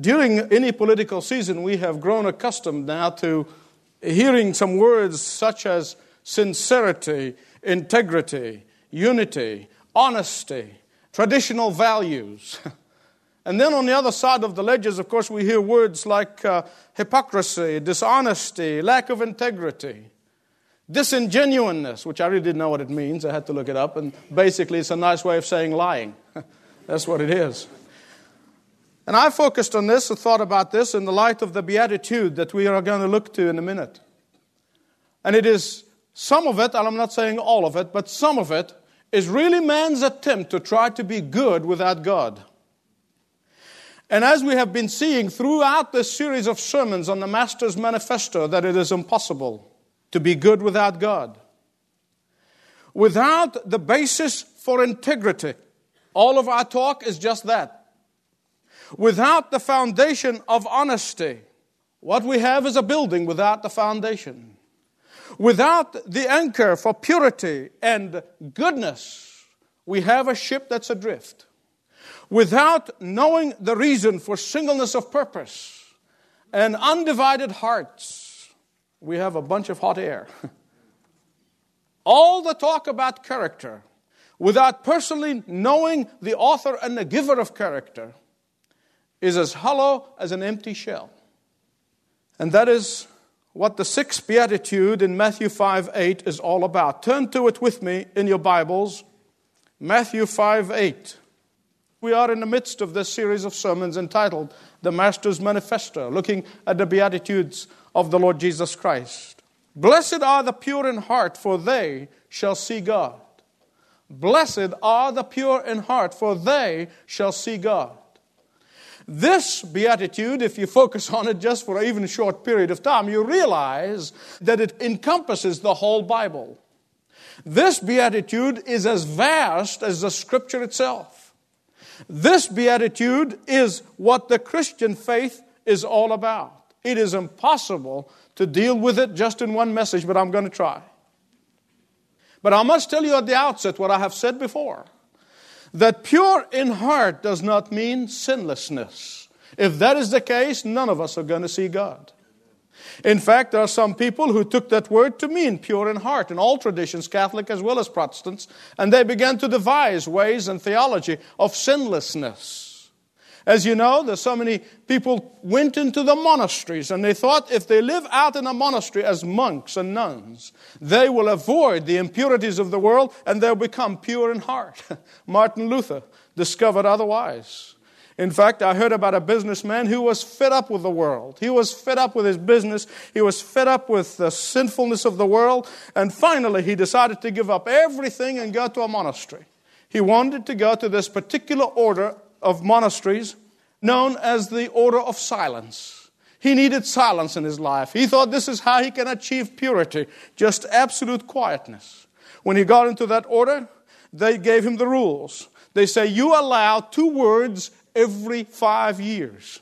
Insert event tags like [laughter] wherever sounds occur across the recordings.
During any political season, we have grown accustomed now to hearing some words such as sincerity, integrity, unity, honesty, traditional values. [laughs] And then on the other side of the ledgers, of course, we hear words like uh, hypocrisy, dishonesty, lack of integrity, disingenuousness, which I really didn't know what it means. I had to look it up. And basically, it's a nice way of saying lying. [laughs] That's what it is. And I focused on this and thought about this in the light of the beatitude that we are going to look to in a minute. And it is some of it, and I'm not saying all of it, but some of it is really man's attempt to try to be good without God. And as we have been seeing throughout this series of sermons on the Master's Manifesto, that it is impossible to be good without God. Without the basis for integrity, all of our talk is just that. Without the foundation of honesty, what we have is a building without the foundation. Without the anchor for purity and goodness, we have a ship that's adrift. Without knowing the reason for singleness of purpose and undivided hearts, we have a bunch of hot air. [laughs] All the talk about character, without personally knowing the author and the giver of character, is as hollow as an empty shell. And that is what the sixth beatitude in Matthew 5 8 is all about. Turn to it with me in your Bibles. Matthew 5 8. We are in the midst of this series of sermons entitled The Master's Manifesto, looking at the Beatitudes of the Lord Jesus Christ. Blessed are the pure in heart, for they shall see God. Blessed are the pure in heart, for they shall see God. This beatitude, if you focus on it just for even a short period of time, you realize that it encompasses the whole Bible. This beatitude is as vast as the scripture itself. This beatitude is what the Christian faith is all about. It is impossible to deal with it just in one message, but I'm going to try. But I must tell you at the outset what I have said before that pure in heart does not mean sinlessness. If that is the case, none of us are going to see God. In fact, there are some people who took that word to mean pure in heart in all traditions, Catholic as well as Protestants, and they began to devise ways and theology of sinlessness. As you know, there's so many people went into the monasteries and they thought if they live out in a monastery as monks and nuns, they will avoid the impurities of the world and they'll become pure in heart. [laughs] Martin Luther discovered otherwise. In fact, I heard about a businessman who was fed up with the world. He was fed up with his business. He was fed up with the sinfulness of the world. And finally, he decided to give up everything and go to a monastery. He wanted to go to this particular order of monasteries known as the Order of Silence. He needed silence in his life. He thought this is how he can achieve purity, just absolute quietness. When he got into that order, they gave him the rules. They say, You allow two words every five years.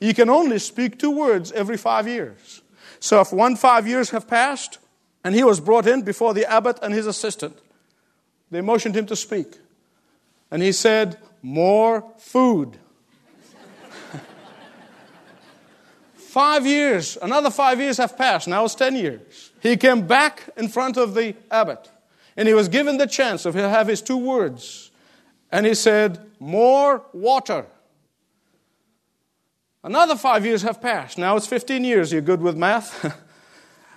You can only speak two words every five years. So if one five years have passed, and he was brought in before the abbot and his assistant, they motioned him to speak. And he said, More food. [laughs] five years, another five years have passed. Now it's 10 years. He came back in front of the abbot, and he was given the chance of he'll have his two words. And he said, More water. Another five years have passed. Now it's 15 years. You're good with math? [laughs]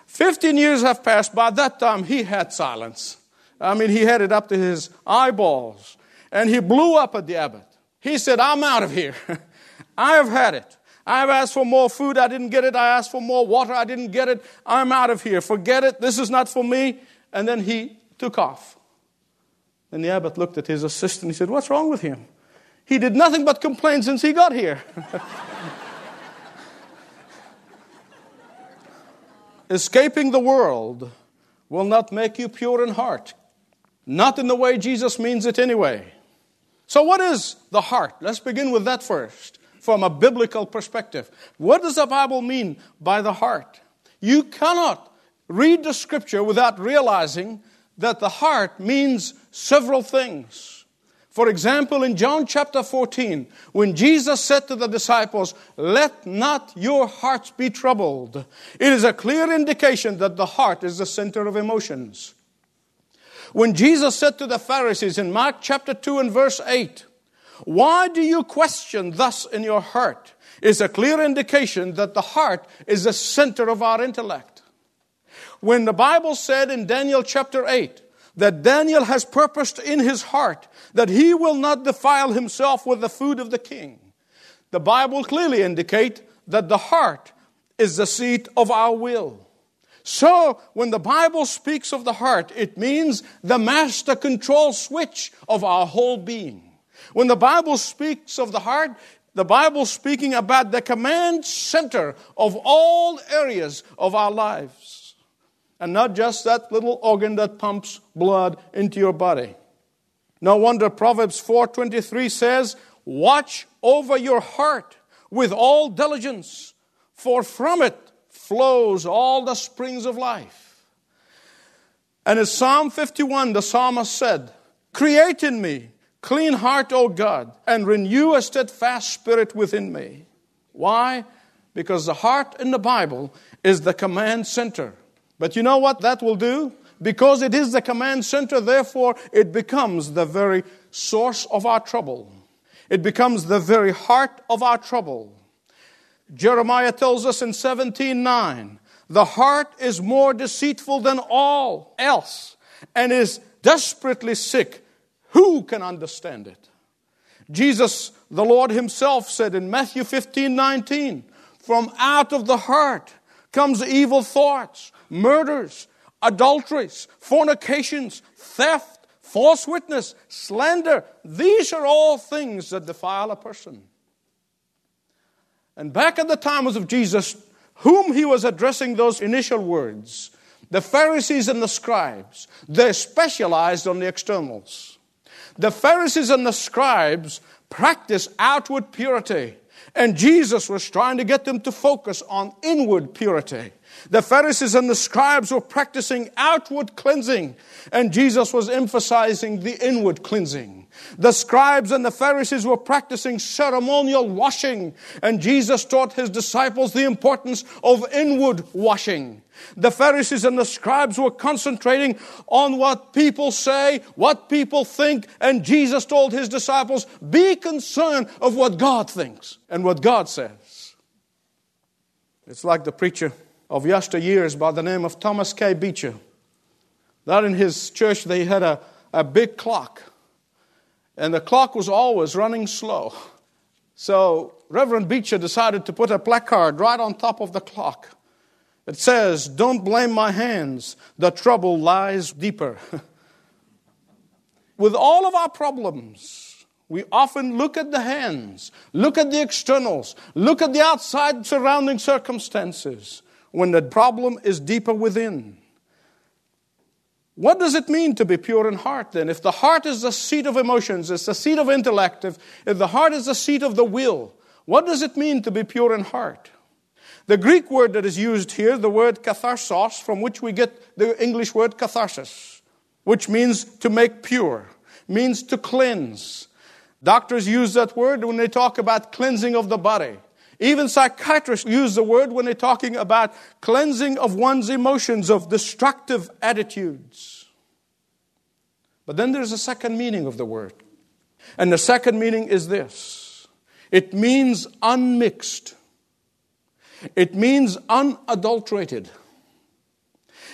15 years have passed. By that time, he had silence. I mean, he had it up to his eyeballs. And he blew up at the abbot. He said, I'm out of here. [laughs] I have had it. I have asked for more food. I didn't get it. I asked for more water. I didn't get it. I'm out of here. Forget it. This is not for me. And then he took off. And the abbot looked at his assistant. He said, What's wrong with him? He did nothing but complain since he got here. [laughs] Escaping the world will not make you pure in heart. Not in the way Jesus means it anyway. So, what is the heart? Let's begin with that first, from a biblical perspective. What does the Bible mean by the heart? You cannot read the scripture without realizing that the heart means several things. For example, in John chapter 14, when Jesus said to the disciples, Let not your hearts be troubled, it is a clear indication that the heart is the center of emotions. When Jesus said to the Pharisees in Mark chapter 2 and verse 8, Why do you question thus in your heart? is a clear indication that the heart is the center of our intellect. When the Bible said in Daniel chapter 8 that Daniel has purposed in his heart that he will not defile himself with the food of the king, the Bible clearly indicates that the heart is the seat of our will. So, when the Bible speaks of the heart, it means the master control switch of our whole being. When the Bible speaks of the heart, the Bible speaking about the command center of all areas of our lives. And not just that little organ that pumps blood into your body. No wonder Proverbs 4:23 says, "Watch over your heart with all diligence, for from it flows all the springs of life." And in Psalm 51, the psalmist said, "Create in me Clean heart, O God, and renew a steadfast spirit within me. Why? Because the heart in the Bible is the command center. But you know what that will do? Because it is the command center, therefore, it becomes the very source of our trouble. It becomes the very heart of our trouble. Jeremiah tells us in 17:9, the heart is more deceitful than all else and is desperately sick. Who can understand it? Jesus, the Lord Himself, said in Matthew 15 19, From out of the heart comes evil thoughts, murders, adulteries, fornications, theft, false witness, slander. These are all things that defile a person. And back at the times of Jesus, whom he was addressing those initial words, the Pharisees and the scribes, they specialized on the externals. The Pharisees and the scribes practiced outward purity, and Jesus was trying to get them to focus on inward purity. The Pharisees and the scribes were practicing outward cleansing, and Jesus was emphasizing the inward cleansing. The scribes and the Pharisees were practicing ceremonial washing, and Jesus taught his disciples the importance of inward washing. The Pharisees and the scribes were concentrating on what people say, what people think, and Jesus told his disciples, be concerned of what God thinks and what God says. It's like the preacher of yesteryears by the name of Thomas K. Beecher. That in his church they had a, a big clock, and the clock was always running slow. So Reverend Beecher decided to put a placard right on top of the clock. It says, Don't blame my hands, the trouble lies deeper. With all of our problems, we often look at the hands, look at the externals, look at the outside surrounding circumstances when the problem is deeper within. What does it mean to be pure in heart then? If the heart is the seat of emotions, it's the seat of intellect, if, if the heart is the seat of the will, what does it mean to be pure in heart? The Greek word that is used here, the word katharos, from which we get the English word catharsis, which means to make pure, means to cleanse. Doctors use that word when they talk about cleansing of the body. Even psychiatrists use the word when they're talking about cleansing of one's emotions, of destructive attitudes. But then there's a second meaning of the word. And the second meaning is this it means unmixed, it means unadulterated.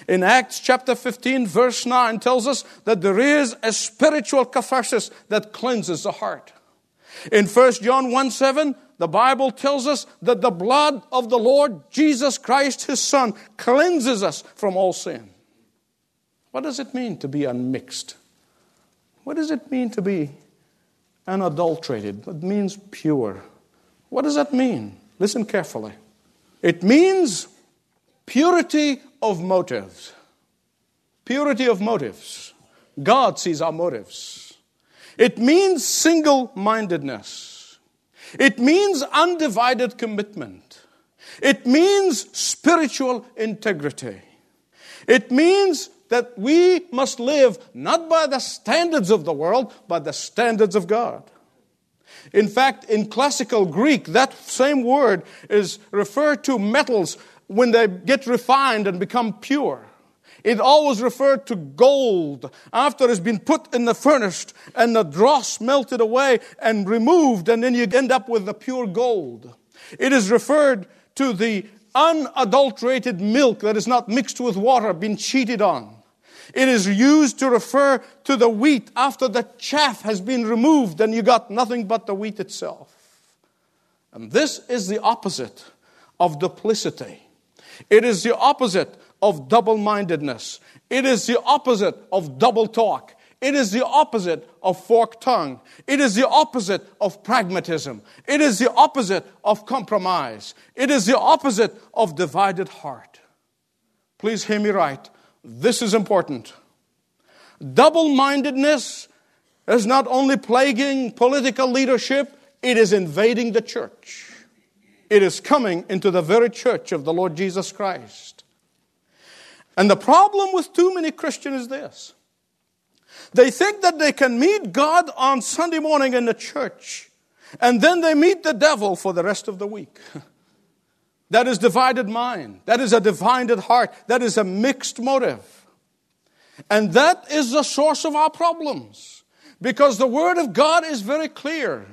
In Acts chapter 15, verse 9 tells us that there is a spiritual catharsis that cleanses the heart. In 1 John 1 7, the Bible tells us that the blood of the Lord Jesus Christ, his Son, cleanses us from all sin. What does it mean to be unmixed? What does it mean to be unadulterated? It means pure. What does that mean? Listen carefully. It means purity of motives. Purity of motives. God sees our motives. It means single mindedness. It means undivided commitment. It means spiritual integrity. It means that we must live not by the standards of the world, but the standards of God. In fact, in classical Greek, that same word is referred to metals when they get refined and become pure. It always referred to gold after it's been put in the furnace and the dross melted away and removed, and then you end up with the pure gold. It is referred to the unadulterated milk that is not mixed with water, been cheated on. It is used to refer to the wheat after the chaff has been removed and you got nothing but the wheat itself. And this is the opposite of duplicity. It is the opposite of double mindedness. It is the opposite of double talk. It is the opposite of forked tongue. It is the opposite of pragmatism. It is the opposite of compromise. It is the opposite of divided heart. Please hear me right. This is important. Double mindedness is not only plaguing political leadership, it is invading the church. It is coming into the very church of the Lord Jesus Christ. And the problem with too many Christians is this they think that they can meet God on Sunday morning in the church, and then they meet the devil for the rest of the week. [laughs] That is divided mind. That is a divided heart. That is a mixed motive. And that is the source of our problems. Because the Word of God is very clear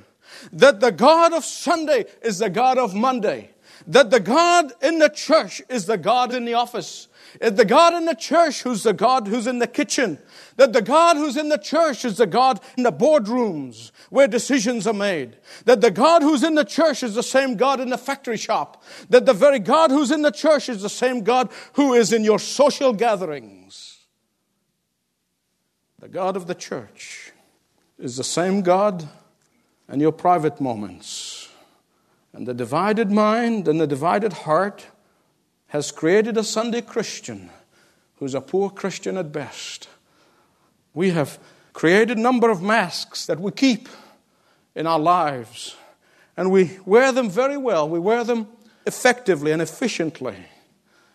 that the God of Sunday is the God of Monday. That the God in the church is the God in the office. The God in the church who's the God who's in the kitchen. That the God who's in the church is the God in the boardrooms where decisions are made. That the God who's in the church is the same God in the factory shop. That the very God who's in the church is the same God who is in your social gatherings. The God of the church is the same God in your private moments. And the divided mind and the divided heart has created a Sunday Christian who's a poor Christian at best. We have created a number of masks that we keep in our lives, and we wear them very well. We wear them effectively and efficiently.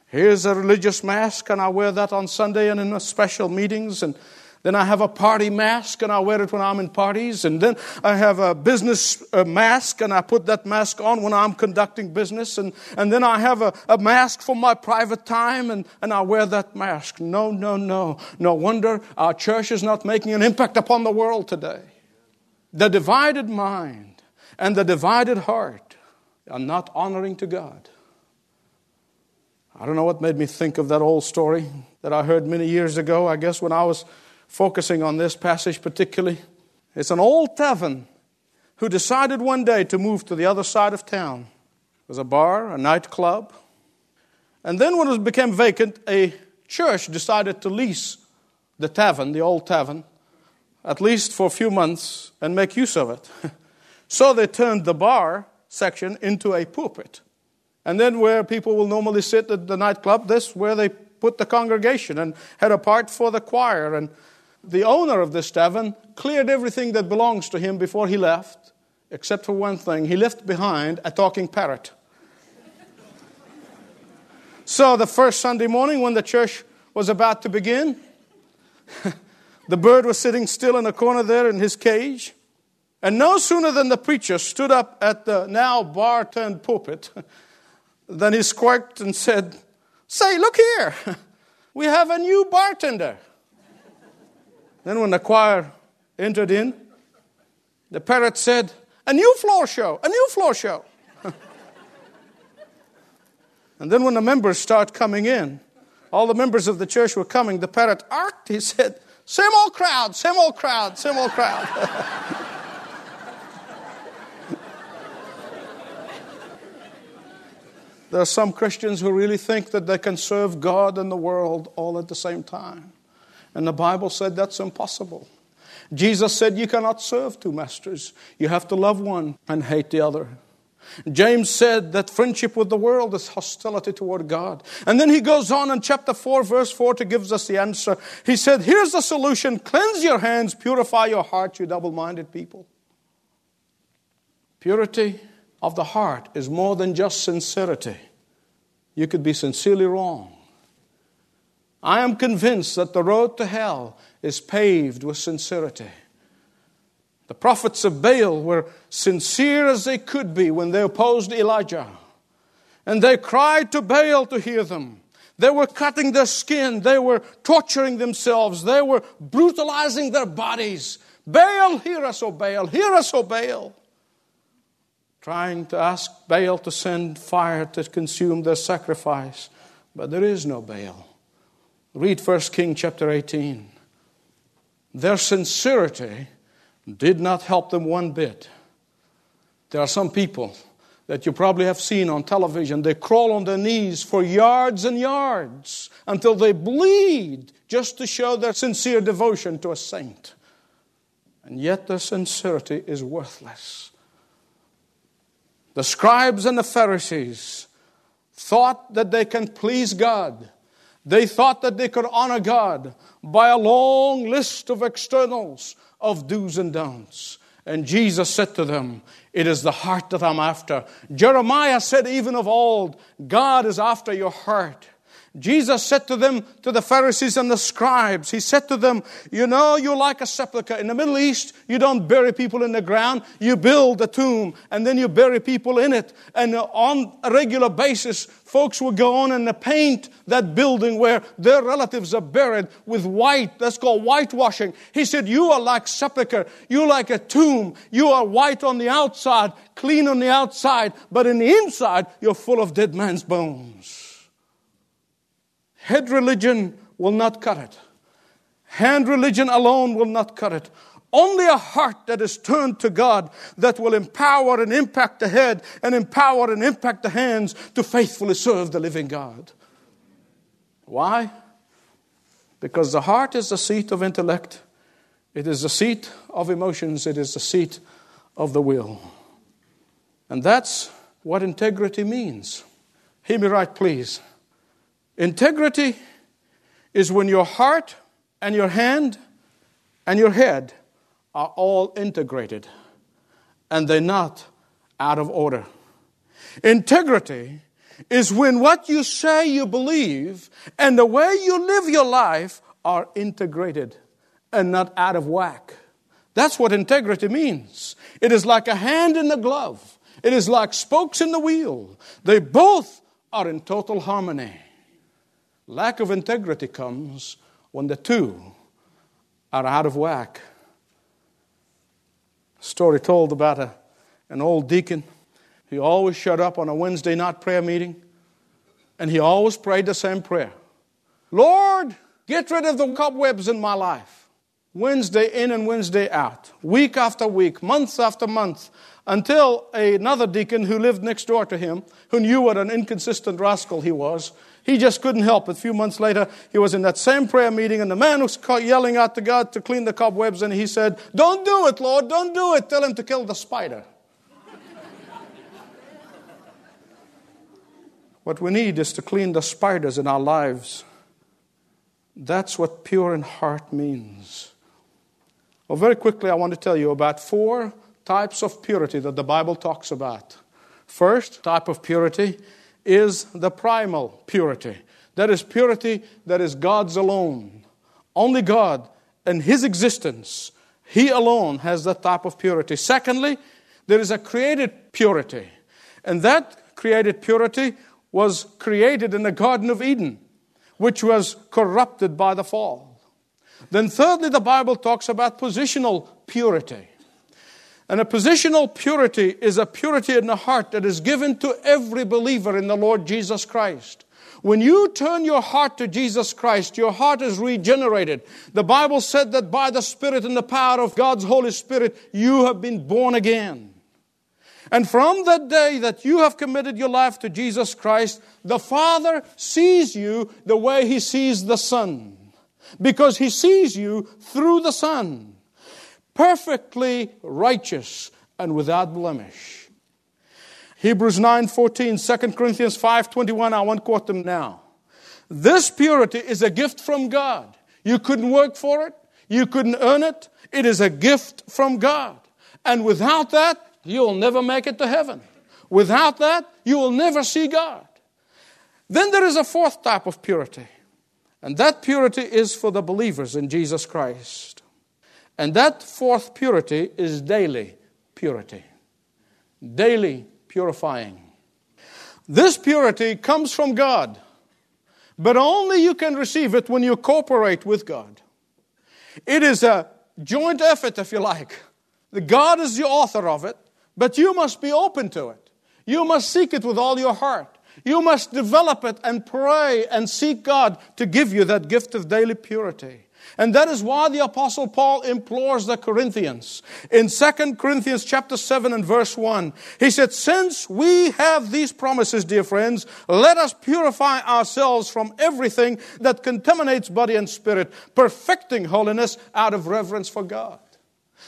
Here's a religious mask, and I wear that on Sunday and in special meetings, and then I have a party mask and I wear it when I'm in parties. And then I have a business uh, mask and I put that mask on when I'm conducting business. And, and then I have a, a mask for my private time and, and I wear that mask. No, no, no. No wonder our church is not making an impact upon the world today. The divided mind and the divided heart are not honoring to God. I don't know what made me think of that old story that I heard many years ago, I guess when I was focusing on this passage particularly. It's an old tavern who decided one day to move to the other side of town. It was a bar, a nightclub. And then when it became vacant, a church decided to lease the tavern, the old tavern, at least for a few months and make use of it. [laughs] so they turned the bar section into a pulpit. And then where people will normally sit at the nightclub, this where they put the congregation and had a part for the choir and the owner of this tavern cleared everything that belongs to him before he left, except for one thing. He left behind a talking parrot. so the first Sunday morning, when the church was about to begin, [laughs] the bird was sitting still in a corner there in his cage. And no sooner than the preacher stood up at the now bar turned pulpit [laughs] than he squawked and said, Say, look here, [laughs] we have a new bartender. Then, when the choir entered in, the parrot said, A new floor show, a new floor show. [laughs] and then, when the members start coming in, all the members of the church were coming, the parrot arced, he said, Same old crowd, same old crowd, same old crowd. [laughs] there are some Christians who really think that they can serve God and the world all at the same time. And the Bible said that's impossible. Jesus said you cannot serve two masters. You have to love one and hate the other. James said that friendship with the world is hostility toward God. And then he goes on in chapter 4, verse 4 to give us the answer. He said, Here's the solution cleanse your hands, purify your heart, you double minded people. Purity of the heart is more than just sincerity. You could be sincerely wrong. I am convinced that the road to hell is paved with sincerity. The prophets of Baal were sincere as they could be when they opposed Elijah. And they cried to Baal to hear them. They were cutting their skin. They were torturing themselves. They were brutalizing their bodies. Baal, hear us, O Baal. Hear us, O Baal. Trying to ask Baal to send fire to consume their sacrifice. But there is no Baal. Read 1 King chapter 18. Their sincerity did not help them one bit. There are some people that you probably have seen on television. They crawl on their knees for yards and yards until they bleed just to show their sincere devotion to a saint. And yet their sincerity is worthless. The scribes and the Pharisees thought that they can please God. They thought that they could honor God by a long list of externals of do's and don'ts. And Jesus said to them, It is the heart that I'm after. Jeremiah said, even of old, God is after your heart. Jesus said to them, to the Pharisees and the scribes, He said to them, You know, you're like a sepulchre. In the Middle East, you don't bury people in the ground. You build a tomb and then you bury people in it. And on a regular basis, folks will go on and paint that building where their relatives are buried with white. That's called whitewashing. He said, You are like sepulchre. You're like a tomb. You are white on the outside, clean on the outside, but in the inside, you're full of dead man's bones. Head religion will not cut it. Hand religion alone will not cut it. Only a heart that is turned to God that will empower and impact the head and empower and impact the hands to faithfully serve the living God. Why? Because the heart is the seat of intellect, it is the seat of emotions, it is the seat of the will. And that's what integrity means. Hear me right, please. Integrity is when your heart and your hand and your head are all integrated and they're not out of order. Integrity is when what you say you believe and the way you live your life are integrated and not out of whack. That's what integrity means. It is like a hand in the glove, it is like spokes in the wheel. They both are in total harmony. Lack of integrity comes when the two are out of whack. A story told about a, an old deacon. He always showed up on a Wednesday night prayer meeting and he always prayed the same prayer Lord, get rid of the cobwebs in my life. Wednesday in and Wednesday out, week after week, month after month, until another deacon who lived next door to him, who knew what an inconsistent rascal he was, he just couldn't help it. A few months later, he was in that same prayer meeting, and the man was yelling out to God to clean the cobwebs, and he said, Don't do it, Lord, don't do it. Tell him to kill the spider. [laughs] what we need is to clean the spiders in our lives. That's what pure in heart means. Well, very quickly, I want to tell you about four types of purity that the Bible talks about. First type of purity is the primal purity. That is purity that is God's alone. Only God and His existence, He alone has that type of purity. Secondly, there is a created purity. And that created purity was created in the Garden of Eden, which was corrupted by the fall. Then, thirdly, the Bible talks about positional purity. And a positional purity is a purity in the heart that is given to every believer in the Lord Jesus Christ. When you turn your heart to Jesus Christ, your heart is regenerated. The Bible said that by the Spirit and the power of God's Holy Spirit, you have been born again. And from that day that you have committed your life to Jesus Christ, the Father sees you the way He sees the Son. Because He sees you through the Son perfectly righteous and without blemish. Hebrews 9:14, 2 Corinthians 5:21, I won't quote them now. This purity is a gift from God. You couldn't work for it, you couldn't earn it. It is a gift from God. And without that, you'll never make it to heaven. Without that, you will never see God. Then there is a fourth type of purity, And that purity is for the believers in Jesus Christ. And that fourth purity is daily purity. Daily purifying. This purity comes from God, but only you can receive it when you cooperate with God. It is a joint effort, if you like. God is the author of it, but you must be open to it. You must seek it with all your heart. You must develop it and pray and seek God to give you that gift of daily purity. And that is why the apostle Paul implores the Corinthians. In 2 Corinthians chapter 7 and verse 1, he said, "Since we have these promises, dear friends, let us purify ourselves from everything that contaminates body and spirit, perfecting holiness out of reverence for God."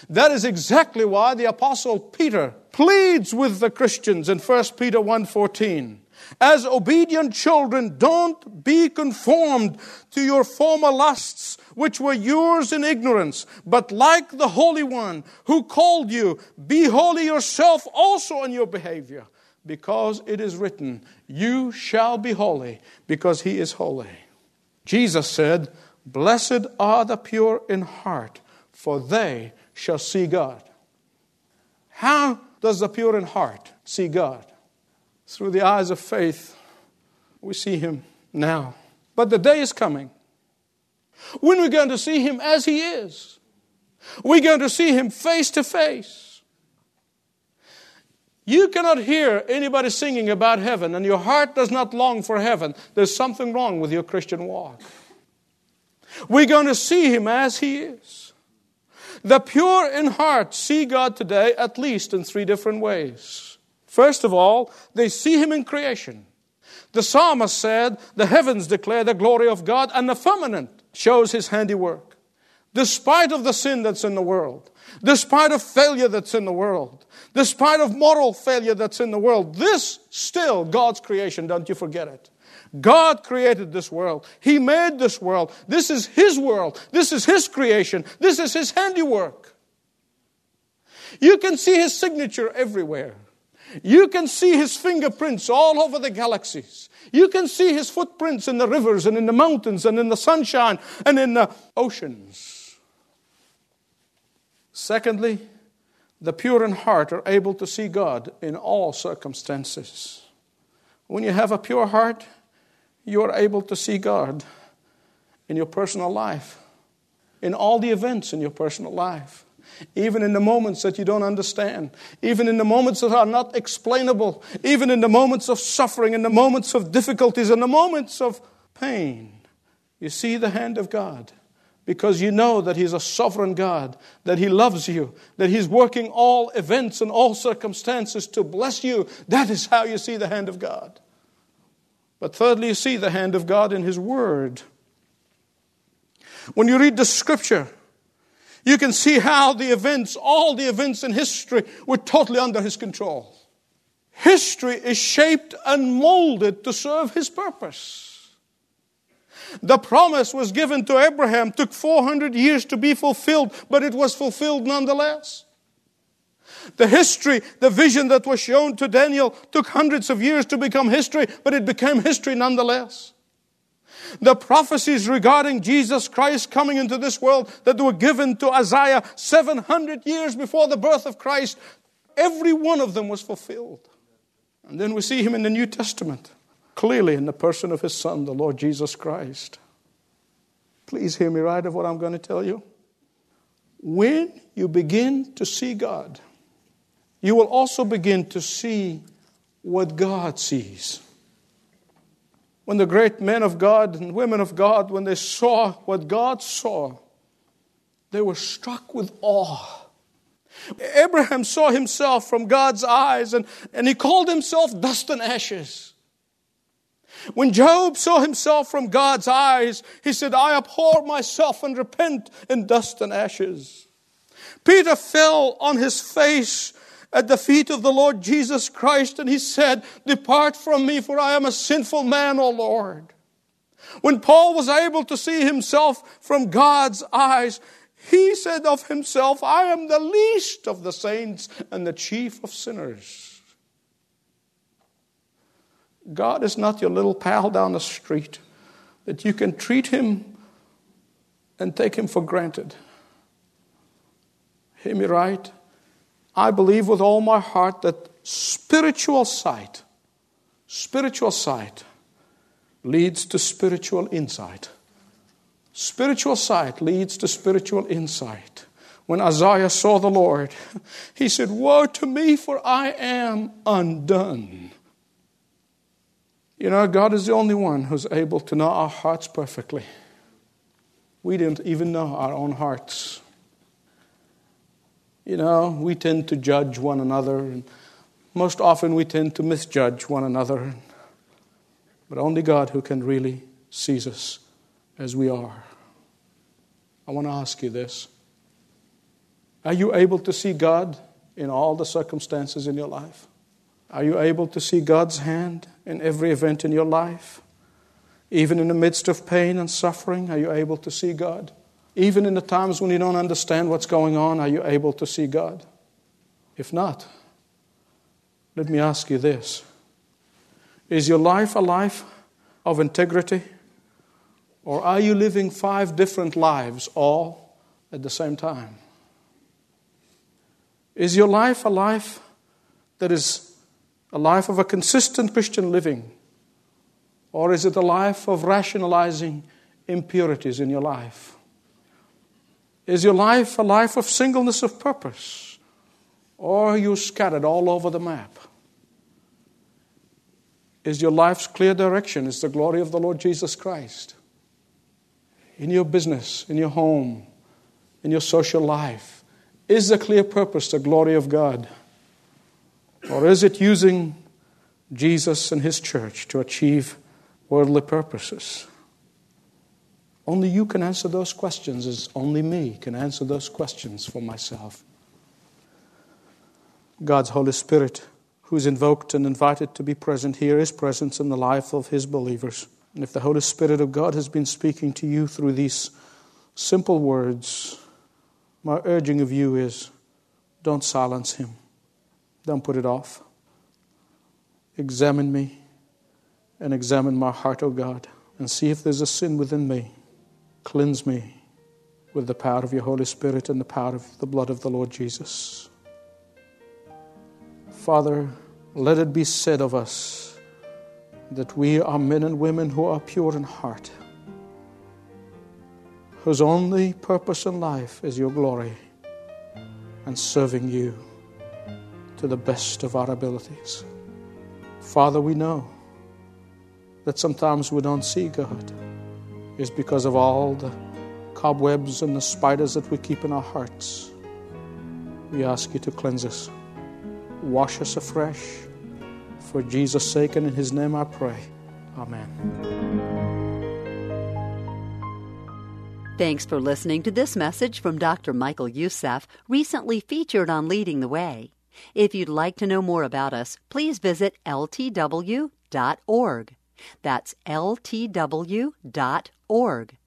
That is exactly why the apostle Peter pleads with the Christians in 1 Peter 1:14. As obedient children, don't be conformed to your former lusts, which were yours in ignorance, but like the Holy One who called you, be holy yourself also in your behavior, because it is written, You shall be holy, because he is holy. Jesus said, Blessed are the pure in heart, for they shall see God. How does the pure in heart see God? Through the eyes of faith, we see Him now. But the day is coming when we're going to see Him as He is. We're going to see Him face to face. You cannot hear anybody singing about heaven and your heart does not long for heaven. There's something wrong with your Christian walk. We're going to see Him as He is. The pure in heart see God today at least in three different ways. First of all, they see Him in creation. The psalmist said, The heavens declare the glory of God, and the firmament shows His handiwork. Despite of the sin that's in the world, despite of failure that's in the world, despite of moral failure that's in the world, this still God's creation, don't you forget it. God created this world. He made this world. This is His world. This is His creation. This is His handiwork. You can see His signature everywhere. You can see His fingerprints all over the galaxies. You can see His footprints in the rivers and in the mountains and in the sunshine and in the oceans. Secondly, the pure in heart are able to see God in all circumstances. When you have a pure heart, you are able to see God in your personal life, in all the events in your personal life, even in the moments that you don't understand, even in the moments that are not explainable, even in the moments of suffering, in the moments of difficulties, in the moments of pain. You see the hand of God because you know that He's a sovereign God, that He loves you, that He's working all events and all circumstances to bless you. That is how you see the hand of God. But thirdly, you see the hand of God in His Word. When you read the Scripture, you can see how the events, all the events in history, were totally under His control. History is shaped and molded to serve His purpose. The promise was given to Abraham, took 400 years to be fulfilled, but it was fulfilled nonetheless. The history, the vision that was shown to Daniel took hundreds of years to become history, but it became history nonetheless. The prophecies regarding Jesus Christ coming into this world that were given to Isaiah 700 years before the birth of Christ, every one of them was fulfilled. And then we see him in the New Testament, clearly in the person of his Son, the Lord Jesus Christ. Please hear me right of what I'm going to tell you. When you begin to see God, you will also begin to see what God sees. When the great men of God and women of God, when they saw what God saw, they were struck with awe. Abraham saw himself from God's eyes and, and he called himself dust and ashes. When Job saw himself from God's eyes, he said, I abhor myself and repent in dust and ashes. Peter fell on his face at the feet of the Lord Jesus Christ and he said, Depart from me, for I am a sinful man, O Lord. When Paul was able to see himself from God's eyes, he said of himself, I am the least of the saints and the chief of sinners. God is not your little pal down the street that you can treat him and take him for granted. Hear me right? I believe with all my heart that spiritual sight, spiritual sight leads to spiritual insight. Spiritual sight leads to spiritual insight. When Isaiah saw the Lord, [laughs] he said, Woe to me, for I am undone. You know, God is the only one who's able to know our hearts perfectly. We didn't even know our own hearts. You know, we tend to judge one another, and most often we tend to misjudge one another. But only God who can really sees us as we are. I want to ask you this Are you able to see God in all the circumstances in your life? Are you able to see God's hand in every event in your life? Even in the midst of pain and suffering, are you able to see God? Even in the times when you don't understand what's going on, are you able to see God? If not, let me ask you this Is your life a life of integrity? Or are you living five different lives all at the same time? Is your life a life that is a life of a consistent Christian living? Or is it a life of rationalizing impurities in your life? Is your life a life of singleness of purpose? Or are you scattered all over the map? Is your life's clear direction is the glory of the Lord Jesus Christ? In your business, in your home, in your social life, is the clear purpose the glory of God? Or is it using Jesus and His church to achieve worldly purposes? Only you can answer those questions, as only me can answer those questions for myself. God's Holy Spirit, who is invoked and invited to be present here, is present in the life of His believers. And if the Holy Spirit of God has been speaking to you through these simple words, my urging of you is don't silence Him, don't put it off. Examine me and examine my heart, O oh God, and see if there's a sin within me. Cleanse me with the power of your Holy Spirit and the power of the blood of the Lord Jesus. Father, let it be said of us that we are men and women who are pure in heart, whose only purpose in life is your glory and serving you to the best of our abilities. Father, we know that sometimes we don't see God is because of all the cobwebs and the spiders that we keep in our hearts. We ask you to cleanse us, wash us afresh. For Jesus' sake and in his name I pray. Amen. Thanks for listening to this message from Dr. Michael Youssef, recently featured on Leading the Way. If you'd like to know more about us, please visit ltw.org. That's ltw.org org.